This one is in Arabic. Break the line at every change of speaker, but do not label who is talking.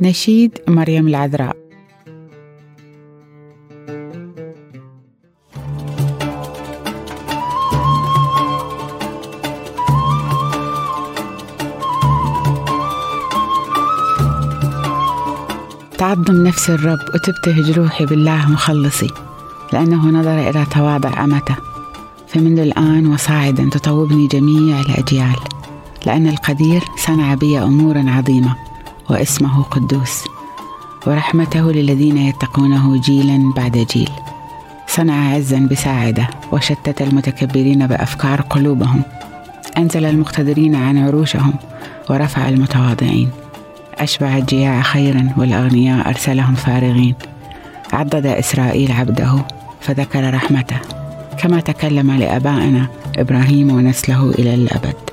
نشيد مريم العذراء. تعظم نفس الرب وتبتهج روحي بالله مخلصي لأنه نظر إلى تواضع أمته. فمنذ الآن وصاعدا تطوبني جميع الأجيال لأن القدير صنع بي أمورا عظيمة. واسمه قدوس. ورحمته للذين يتقونه جيلا بعد جيل. صنع عزا بساعدة وشتت المتكبرين بأفكار قلوبهم. أنزل المقتدرين عن عروشهم ورفع المتواضعين. أشبع الجياع خيرا والأغنياء أرسلهم فارغين. عضد إسرائيل عبده فذكر رحمته. كما تكلم لآبائنا إبراهيم ونسله إلى الأبد.